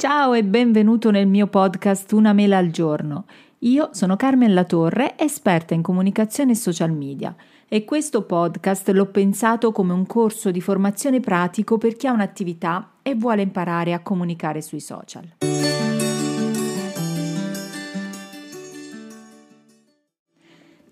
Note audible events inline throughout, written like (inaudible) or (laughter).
Ciao e benvenuto nel mio podcast Una mela al giorno. Io sono Carmen Latorre, esperta in comunicazione e social media e questo podcast l'ho pensato come un corso di formazione pratico per chi ha un'attività e vuole imparare a comunicare sui social.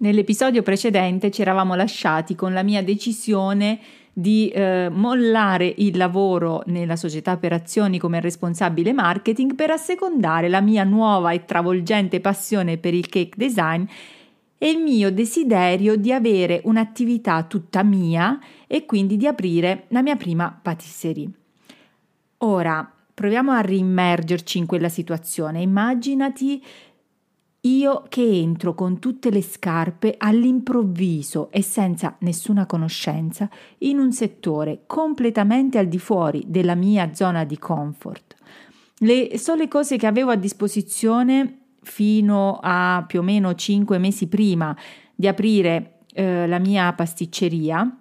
Nell'episodio precedente ci eravamo lasciati con la mia decisione di eh, mollare il lavoro nella società per azioni come responsabile marketing per assecondare la mia nuova e travolgente passione per il cake design e il mio desiderio di avere un'attività tutta mia e quindi di aprire la mia prima patisserie. Ora proviamo a rimergerci in quella situazione. Immaginati io che entro con tutte le scarpe all'improvviso e senza nessuna conoscenza in un settore completamente al di fuori della mia zona di comfort. Le sole cose che avevo a disposizione fino a più o meno cinque mesi prima di aprire eh, la mia pasticceria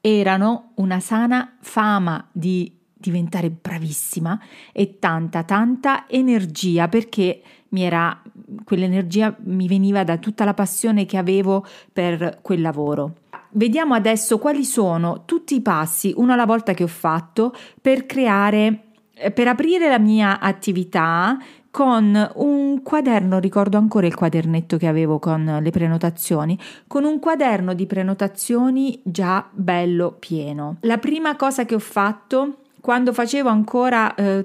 erano una sana fama di diventare bravissima e tanta tanta energia perché mi era quell'energia mi veniva da tutta la passione che avevo per quel lavoro. Vediamo adesso quali sono tutti i passi, uno alla volta che ho fatto, per creare, eh, per aprire la mia attività con un quaderno, ricordo ancora il quadernetto che avevo con le prenotazioni, con un quaderno di prenotazioni già bello pieno. La prima cosa che ho fatto quando facevo ancora eh,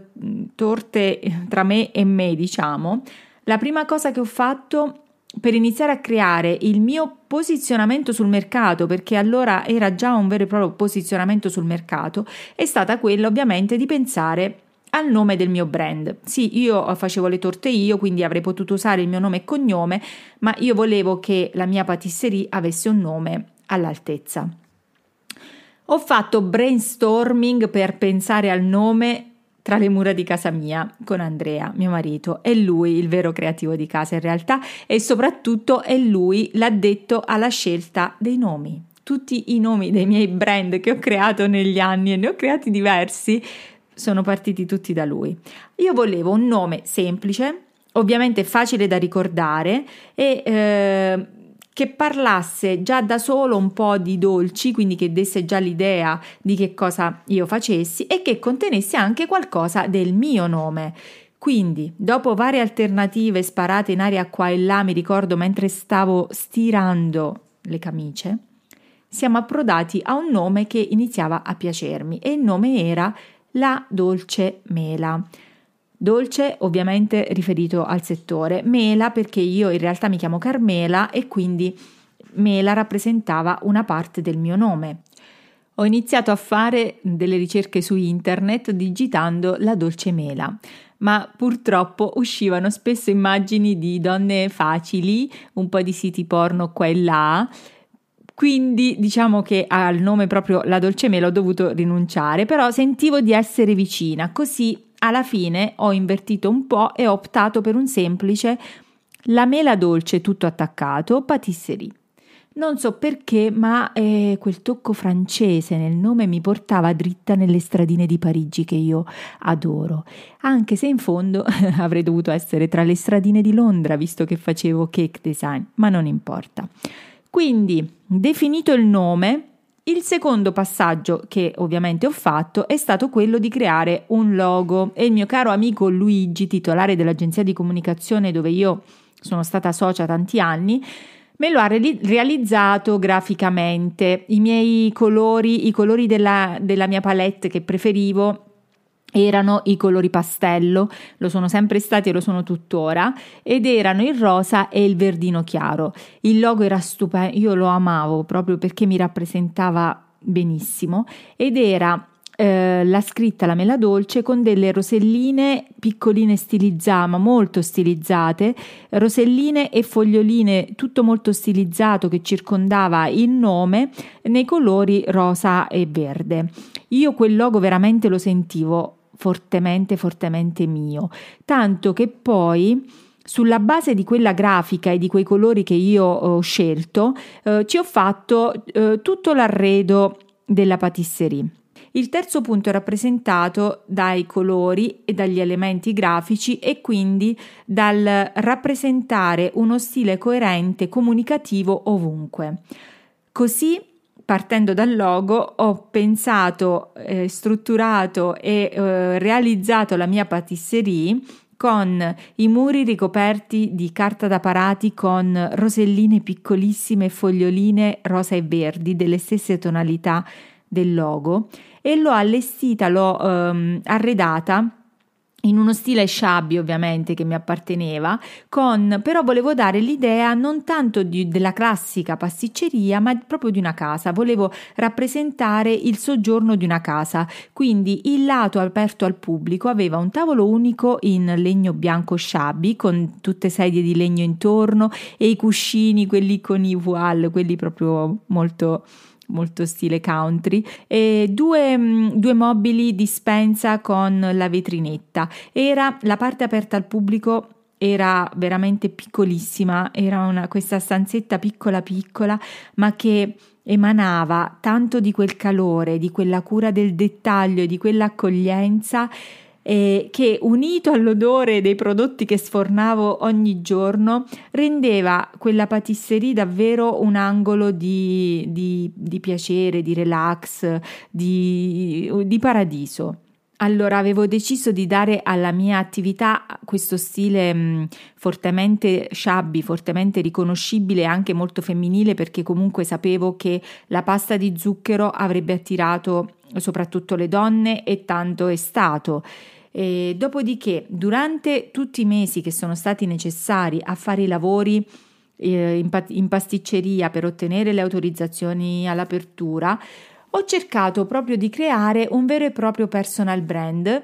torte tra me e me, diciamo, la prima cosa che ho fatto per iniziare a creare il mio posizionamento sul mercato, perché allora era già un vero e proprio posizionamento sul mercato, è stata quella ovviamente di pensare al nome del mio brand. Sì, io facevo le torte io, quindi avrei potuto usare il mio nome e cognome, ma io volevo che la mia patisserie avesse un nome all'altezza. Ho fatto brainstorming per pensare al nome tra le mura di casa mia con Andrea, mio marito. È lui il vero creativo di casa in realtà e soprattutto è lui l'addetto alla scelta dei nomi. Tutti i nomi dei miei brand che ho creato negli anni e ne ho creati diversi sono partiti tutti da lui. Io volevo un nome semplice, ovviamente facile da ricordare e eh, che parlasse già da solo un po' di dolci, quindi che desse già l'idea di che cosa io facessi e che contenesse anche qualcosa del mio nome. Quindi, dopo varie alternative sparate in aria qua e là, mi ricordo mentre stavo stirando le camicie, siamo approdati a un nome che iniziava a piacermi e il nome era La Dolce Mela. Dolce ovviamente riferito al settore, mela perché io in realtà mi chiamo Carmela e quindi mela rappresentava una parte del mio nome. Ho iniziato a fare delle ricerche su internet digitando la dolce mela, ma purtroppo uscivano spesso immagini di donne facili, un po' di siti porno qua e là, quindi diciamo che al nome proprio la dolce mela ho dovuto rinunciare, però sentivo di essere vicina, così alla fine ho invertito un po' e ho optato per un semplice la mela dolce tutto attaccato patisserie. Non so perché, ma eh, quel tocco francese nel nome mi portava dritta nelle stradine di Parigi che io adoro, anche se in fondo (laughs) avrei dovuto essere tra le stradine di Londra visto che facevo cake design, ma non importa. Quindi, definito il nome, il secondo passaggio che ovviamente ho fatto è stato quello di creare un logo e il mio caro amico Luigi, titolare dell'agenzia di comunicazione dove io sono stata socia tanti anni, me lo ha re- realizzato graficamente. I miei colori, i colori della, della mia palette che preferivo erano i colori pastello, lo sono sempre stati e lo sono tuttora, ed erano il rosa e il verdino chiaro. Il logo era stupendo, io lo amavo proprio perché mi rappresentava benissimo ed era eh, la scritta La mela dolce con delle roselline piccoline stilizzate, ma molto stilizzate, roselline e foglioline, tutto molto stilizzato che circondava il nome nei colori rosa e verde. Io quel logo veramente lo sentivo fortemente, fortemente mio, tanto che poi sulla base di quella grafica e di quei colori che io ho scelto, eh, ci ho fatto eh, tutto l'arredo della patisserie. Il terzo punto è rappresentato dai colori e dagli elementi grafici e quindi dal rappresentare uno stile coerente comunicativo ovunque. Così partendo dal logo ho pensato, eh, strutturato e eh, realizzato la mia patisserie con i muri ricoperti di carta da parati con roselline piccolissime foglioline rosa e verdi delle stesse tonalità del logo e l'ho allestita, l'ho ehm, arredata in uno stile shabby ovviamente che mi apparteneva, con però volevo dare l'idea non tanto di, della classica pasticceria, ma proprio di una casa, volevo rappresentare il soggiorno di una casa, quindi il lato aperto al pubblico aveva un tavolo unico in legno bianco shabby con tutte sedie di legno intorno e i cuscini, quelli con i voile, quelli proprio molto molto stile country, e due, mm, due mobili dispensa con la vetrinetta. Era la parte aperta al pubblico era veramente piccolissima, era una, questa stanzetta piccola piccola, ma che emanava tanto di quel calore, di quella cura del dettaglio, di quell'accoglienza eh, che unito all'odore dei prodotti che sfornavo ogni giorno rendeva quella patisserie davvero un angolo di, di, di piacere, di relax, di, di paradiso. Allora avevo deciso di dare alla mia attività questo stile mh, fortemente shabby, fortemente riconoscibile e anche molto femminile perché comunque sapevo che la pasta di zucchero avrebbe attirato soprattutto le donne e tanto è stato. E dopodiché, durante tutti i mesi che sono stati necessari a fare i lavori eh, in, in pasticceria per ottenere le autorizzazioni all'apertura, ho cercato proprio di creare un vero e proprio personal brand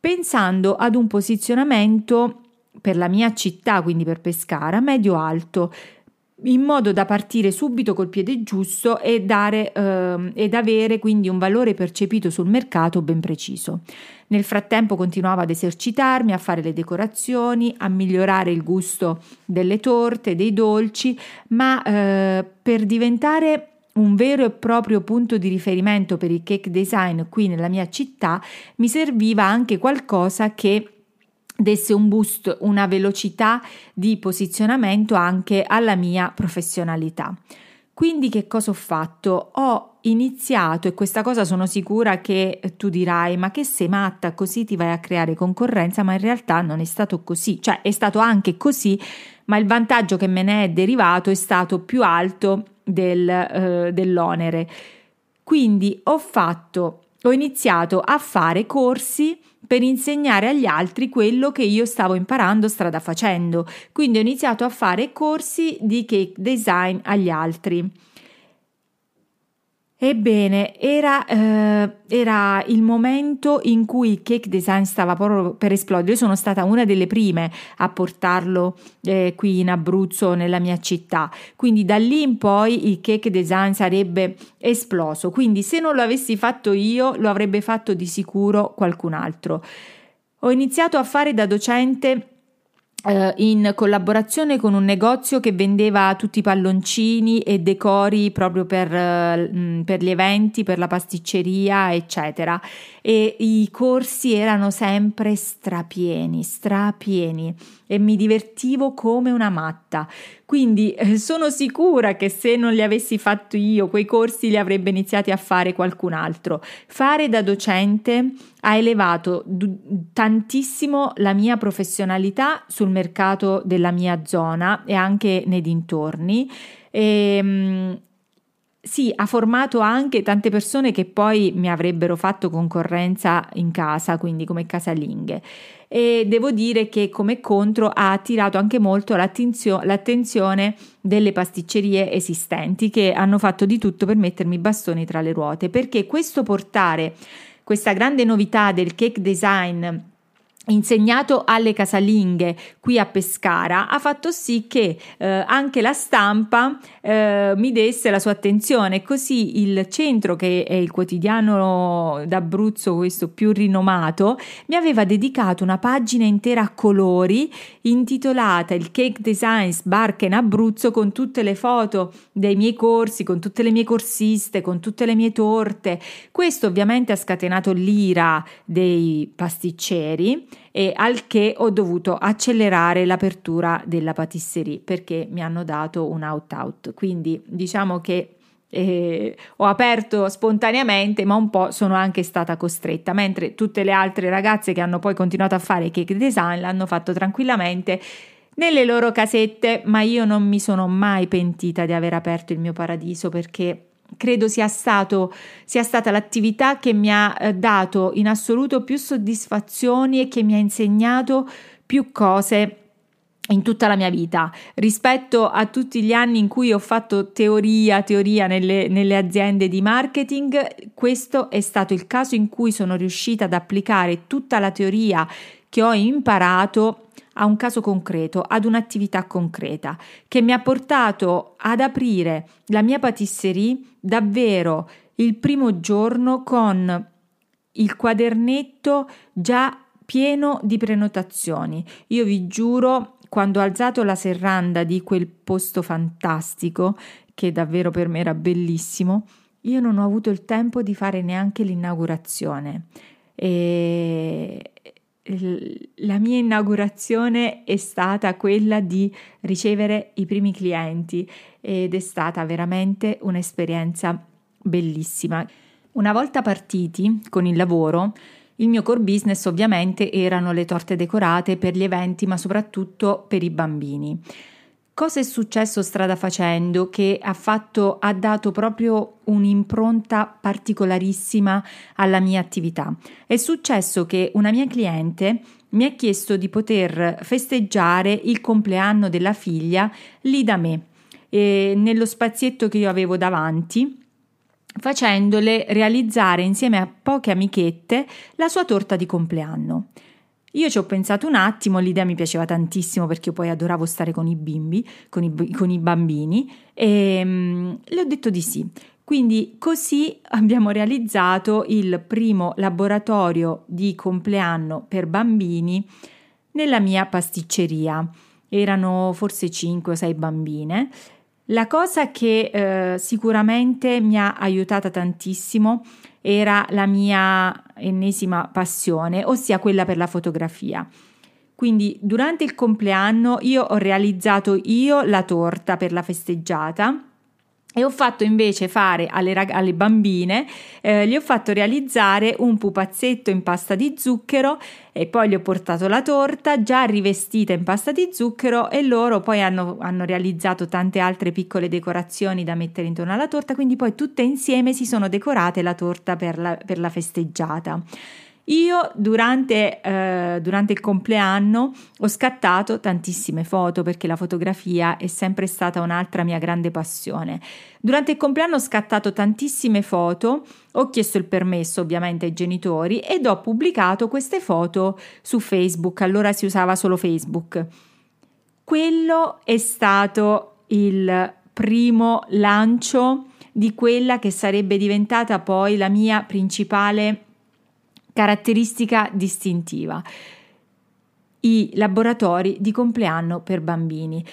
pensando ad un posizionamento per la mia città, quindi per Pescara, medio-alto, in modo da partire subito col piede giusto e dare, eh, ed avere quindi un valore percepito sul mercato ben preciso. Nel frattempo continuavo ad esercitarmi, a fare le decorazioni, a migliorare il gusto delle torte, dei dolci, ma eh, per diventare un vero e proprio punto di riferimento per il cake design qui nella mia città mi serviva anche qualcosa che desse un boost, una velocità di posizionamento anche alla mia professionalità. Quindi che cosa ho fatto? Ho iniziato, e questa cosa sono sicura che tu dirai, ma che sei matta, così ti vai a creare concorrenza, ma in realtà non è stato così, cioè è stato anche così, ma il vantaggio che me ne è derivato è stato più alto del, eh, dell'onere. Quindi ho fatto, ho iniziato a fare corsi per insegnare agli altri quello che io stavo imparando strada facendo. Quindi ho iniziato a fare corsi di cake design agli altri. Ebbene, era, eh, era, il momento in cui il cake design stava proprio per esplodere. Io sono stata una delle prime a portarlo eh, qui in Abruzzo, nella mia città. Quindi da lì in poi il cake design sarebbe esploso. Quindi se non lo avessi fatto io, lo avrebbe fatto di sicuro qualcun altro. Ho iniziato a fare da docente in collaborazione con un negozio che vendeva tutti i palloncini e decori proprio per, uh, per, gli eventi, per la pasticceria, eccetera. E i corsi erano sempre strapieni, strapieni e mi divertivo come una matta. Quindi eh, sono sicura che se non li avessi fatto io, quei corsi li avrebbe iniziati a fare qualcun altro. Fare da docente ha elevato d- tantissimo la mia professionalità sul mercato della mia zona e anche nei dintorni. E, ehm, sì, ha formato anche tante persone che poi mi avrebbero fatto concorrenza in casa, quindi come casalinghe. E devo dire che come contro ha attirato anche molto l'attenzione delle pasticcerie esistenti che hanno fatto di tutto per mettermi bastoni tra le ruote, perché questo portare questa grande novità del cake design insegnato alle casalinghe qui a Pescara ha fatto sì che eh, anche la stampa eh, mi desse la sua attenzione così il centro che è il quotidiano d'Abruzzo questo più rinomato mi aveva dedicato una pagina intera a colori intitolata il Cake Designs Barca in Abruzzo con tutte le foto dei miei corsi con tutte le mie corsiste con tutte le mie torte. Questo ovviamente ha scatenato l'ira dei pasticceri e al che ho dovuto accelerare l'apertura della patisserie perché mi hanno dato un out out. Quindi diciamo che eh, ho aperto spontaneamente, ma un po' sono anche stata costretta, mentre tutte le altre ragazze che hanno poi continuato a fare cake design l'hanno fatto tranquillamente nelle loro casette, ma io non mi sono mai pentita di aver aperto il mio paradiso perché credo sia, stato, sia stata l'attività che mi ha eh, dato in assoluto più soddisfazioni e che mi ha insegnato più cose in tutta la mia vita. Rispetto a tutti gli anni in cui ho fatto teoria, teoria nelle, nelle, aziende di marketing, questo è stato il caso in cui sono riuscita ad applicare tutta la teoria che ho imparato a un caso concreto, ad un'attività concreta, che mi ha portato ad aprire la mia patisserie davvero il primo giorno con il quadernetto già pieno di prenotazioni. Io vi giuro, quando ho alzato la serranda di quel posto fantastico, che davvero per me era bellissimo, io non ho avuto il tempo di fare neanche l'inaugurazione. E la mia inaugurazione è stata quella di ricevere i primi clienti ed è stata veramente un'esperienza bellissima. Una volta partiti con il lavoro, il mio core business ovviamente erano le torte decorate per gli eventi, ma soprattutto per i bambini. Cosa è successo strada facendo che ha, fatto, ha dato proprio un'impronta particolarissima alla mia attività? È successo che una mia cliente mi ha chiesto di poter festeggiare il compleanno della figlia lì da me, nello spazietto che io avevo davanti facendole realizzare insieme a poche amichette la sua torta di compleanno. Io ci ho pensato un attimo, l'idea mi piaceva tantissimo perché io poi adoravo stare con i bimbi, con i, con i bambini e um, le ho detto di sì. Quindi così abbiamo realizzato il primo laboratorio di compleanno per bambini nella mia pasticceria. Erano forse 5 o 6 bambine. La cosa che eh, sicuramente mi ha aiutata tantissimo era la mia ennesima passione, ossia quella per la fotografia. Quindi durante il compleanno io ho realizzato io la torta per la festeggiata e ho fatto invece fare alle, rag- alle bambine, eh, gli ho fatto realizzare un pupazzetto in pasta di zucchero e poi gli ho portato la torta già rivestita in pasta di zucchero e loro poi hanno, hanno realizzato tante altre piccole decorazioni da mettere intorno alla torta, quindi poi tutte insieme si sono decorate la torta per la, per la festeggiata. Io durante, eh, durante, il compleanno ho scattato tantissime foto perché la fotografia è sempre stata un'altra mia grande passione. Durante il compleanno ho scattato tantissime foto, ho chiesto il permesso ovviamente ai genitori ed ho pubblicato queste foto su Facebook, allora si usava solo Facebook. Quello è stato il primo lancio di quella che sarebbe diventata poi la mia principale caratteristica distintiva. I laboratori di compleanno per bambini.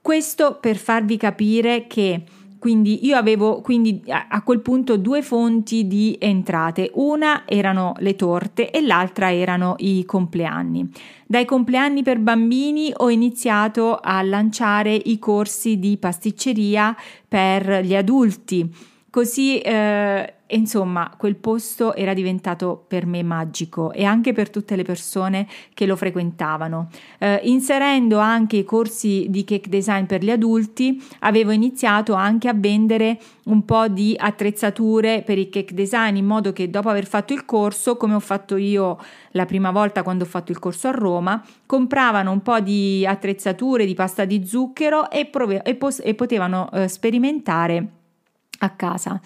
Questo per farvi capire che quindi io avevo quindi a quel punto due fonti di entrate, una erano le torte e l'altra erano i compleanni. Dai compleanni per bambini ho iniziato a lanciare i corsi di pasticceria per gli adulti, così eh, insomma, quel posto era diventato per me magico e anche per tutte le persone che lo frequentavano. Eh, inserendo anche i corsi di cake design per gli adulti, avevo iniziato anche a vendere un po' di attrezzature per il cake design in modo che dopo aver fatto il corso, come ho fatto io la prima volta quando ho fatto il corso a Roma, compravano un po' di attrezzature di pasta di zucchero e, prove- e, pos- e potevano eh, sperimentare a casa.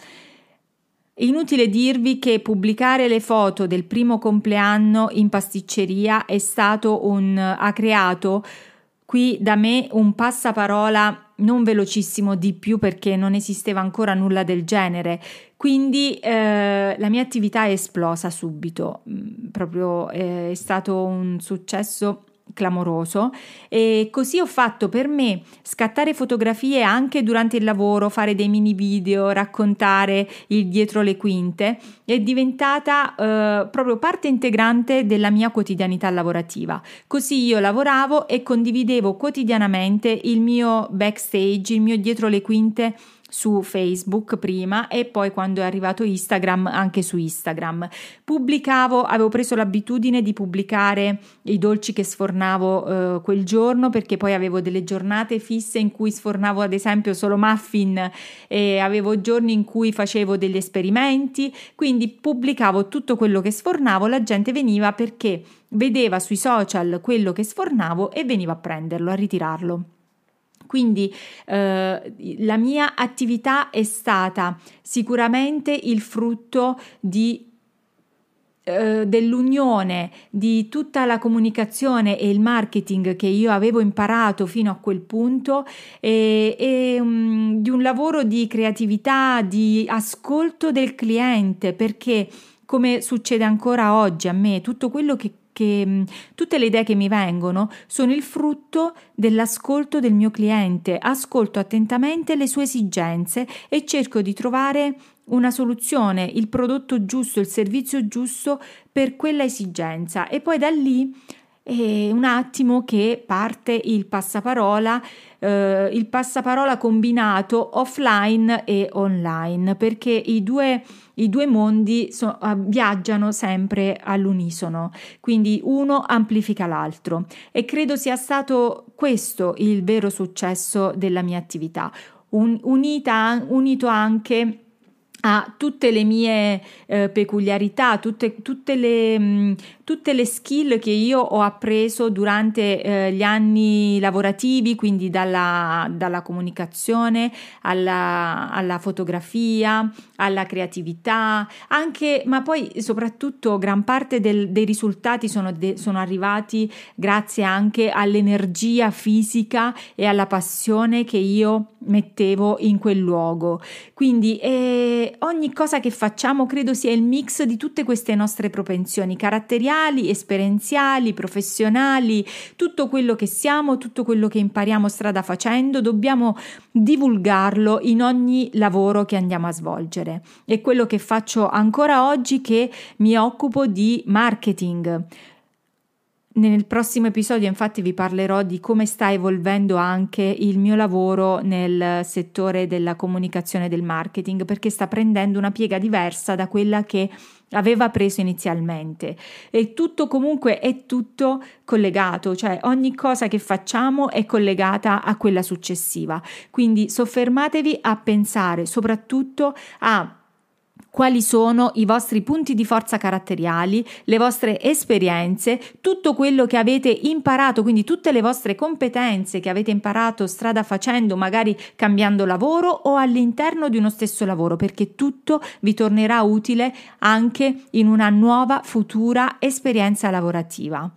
Inutile dirvi che pubblicare le foto del primo compleanno in pasticceria è stato un ha creato qui da me un passaparola non velocissimo di più perché non esisteva ancora nulla del genere. Quindi eh, la mia attività è esplosa subito, mm, proprio eh, è stato un successo clamoroso e così ho fatto per me scattare fotografie anche durante il lavoro, fare dei mini video, raccontare il dietro le quinte, è diventata eh, proprio parte integrante della mia quotidianità lavorativa. Così io lavoravo e condividevo quotidianamente il mio backstage, il mio dietro le quinte su Facebook prima e poi quando è arrivato Instagram anche su Instagram. Pubblicavo, avevo preso l'abitudine di pubblicare i dolci che sfornavo eh, quel giorno perché poi avevo delle giornate fisse in cui sfornavo ad esempio solo muffin e avevo giorni in cui facevo degli esperimenti, quindi pubblicavo tutto quello che sfornavo, la gente veniva perché vedeva sui social quello che sfornavo e veniva a prenderlo, a ritirarlo. Quindi eh, la mia attività è stata sicuramente il frutto di eh, dell'unione di tutta la comunicazione e il marketing che io avevo imparato fino a quel punto e, e um, di un lavoro di creatività, di ascolto del cliente, perché come succede ancora oggi a me, tutto quello che che tutte le idee che mi vengono sono il frutto dell'ascolto del mio cliente, ascolto attentamente le sue esigenze e cerco di trovare una soluzione, il prodotto giusto, il servizio giusto per quella esigenza. E poi da lì è un attimo che parte il passaparola, eh, il passaparola combinato offline e online, perché i due i due mondi so, uh, viaggiano sempre all'unisono, quindi uno amplifica l'altro. E credo sia stato questo il vero successo della mia attività, Un, unita, unito anche a tutte le mie eh, peculiarità, tutte, tutte, le, mh, tutte, le, skill che io ho appreso durante eh, gli anni lavorativi, quindi dalla, dalla comunicazione alla, alla, fotografia, alla creatività, anche, ma poi soprattutto gran parte del, dei risultati sono, de, sono arrivati grazie anche all'energia fisica e alla passione che io mettevo in quel luogo. Quindi eh, ogni cosa che facciamo credo sia il mix di tutte queste nostre propensioni caratteriali, esperienziali, professionali, tutto quello che siamo, tutto quello che impariamo strada facendo, dobbiamo divulgarlo in ogni lavoro che andiamo a svolgere. È quello che faccio ancora oggi che mi occupo di marketing nel prossimo episodio infatti vi parlerò di come sta evolvendo anche il mio lavoro nel settore della comunicazione e del marketing perché sta prendendo una piega diversa da quella che aveva preso inizialmente e tutto comunque è tutto collegato, cioè ogni cosa che facciamo è collegata a quella successiva. Quindi soffermatevi a pensare soprattutto a quali sono i vostri punti di forza caratteriali, le vostre esperienze, tutto quello che avete imparato, quindi tutte le vostre competenze che avete imparato strada facendo, magari cambiando lavoro o all'interno di uno stesso lavoro, perché tutto vi tornerà utile anche in una nuova futura esperienza lavorativa.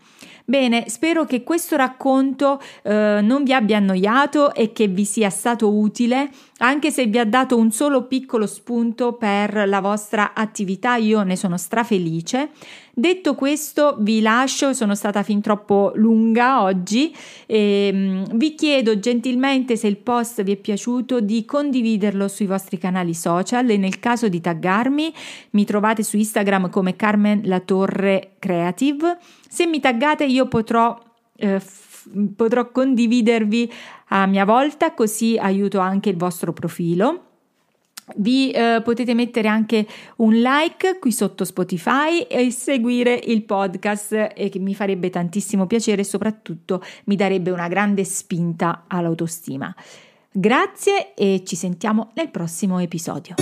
Bene, spero che questo racconto eh, non vi abbia annoiato e che vi sia stato utile, anche se vi ha dato un solo piccolo spunto per la vostra attività, io ne sono strafelice. Detto questo, vi lascio, sono stata fin troppo lunga oggi e um, vi chiedo gentilmente se il post vi è piaciuto di condividerlo sui vostri canali social e nel caso di taggarmi mi trovate su Instagram come Carmen La Torre Creative se mi taggate io potrò, eh, potrò condividervi a mia volta, così aiuto anche il vostro profilo. Vi eh, potete mettere anche un like qui sotto Spotify e seguire il podcast e che mi farebbe tantissimo piacere e soprattutto mi darebbe una grande spinta all'autostima. Grazie e ci sentiamo nel prossimo episodio.